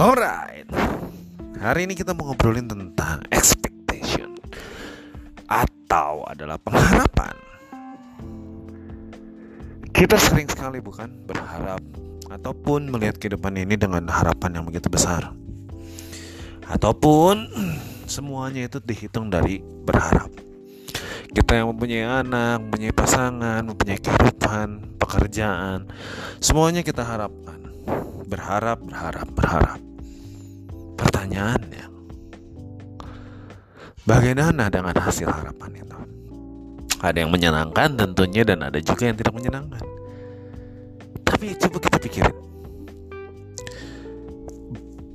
Alright, hari ini kita mau ngobrolin tentang expectation atau adalah pengharapan. Kita sering sekali bukan berharap ataupun melihat kehidupan ini dengan harapan yang begitu besar. Ataupun semuanya itu dihitung dari berharap. Kita yang mempunyai anak, mempunyai pasangan, mempunyai kehidupan, pekerjaan, semuanya kita harapkan. Berharap, berharap, berharap. Pertanyaannya, bagaimana dengan hasil harapan itu? Ada yang menyenangkan tentunya dan ada juga yang tidak menyenangkan. Tapi coba kita pikirin.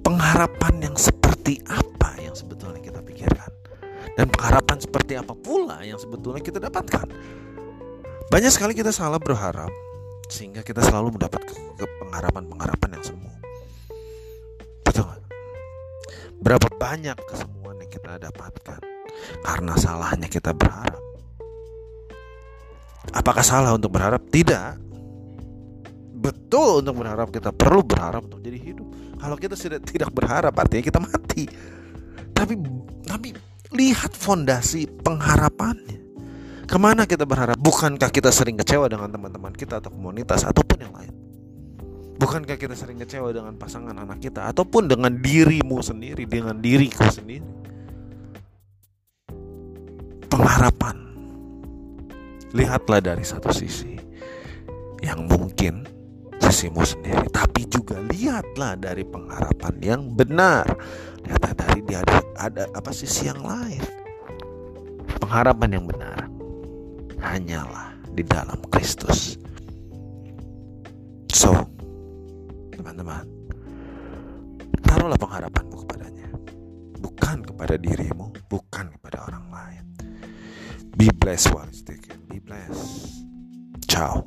Pengharapan yang seperti apa yang sebetulnya kita pikirkan? Dan pengharapan seperti apa pula yang sebetulnya kita dapatkan? Banyak sekali kita salah berharap sehingga kita selalu mendapat pengharapan-pengharapan yang semu. Betul gak? Berapa banyak kesemuan yang kita dapatkan karena salahnya kita berharap? Apakah salah untuk berharap? Tidak. Betul untuk berharap kita perlu berharap untuk jadi hidup. Kalau kita sudah tidak berharap artinya kita mati. Tapi tapi lihat fondasi pengharapannya. Ke mana kita berharap? Bukankah kita sering kecewa dengan teman-teman kita atau komunitas ataupun yang lain? Bukankah kita sering kecewa dengan pasangan anak kita ataupun dengan dirimu sendiri, dengan diriku sendiri? Pengharapan. Lihatlah dari satu sisi yang mungkin sisimu sendiri, tapi juga lihatlah dari pengharapan yang benar. Lihatlah dari dia ada, ada apa sisi yang lain. Pengharapan yang benar hanyalah di dalam Kristus. Teman-teman, taruhlah pengharapanmu kepadanya, bukan kepada dirimu, bukan kepada orang lain. Be blessed while. Be blessed. Ciao.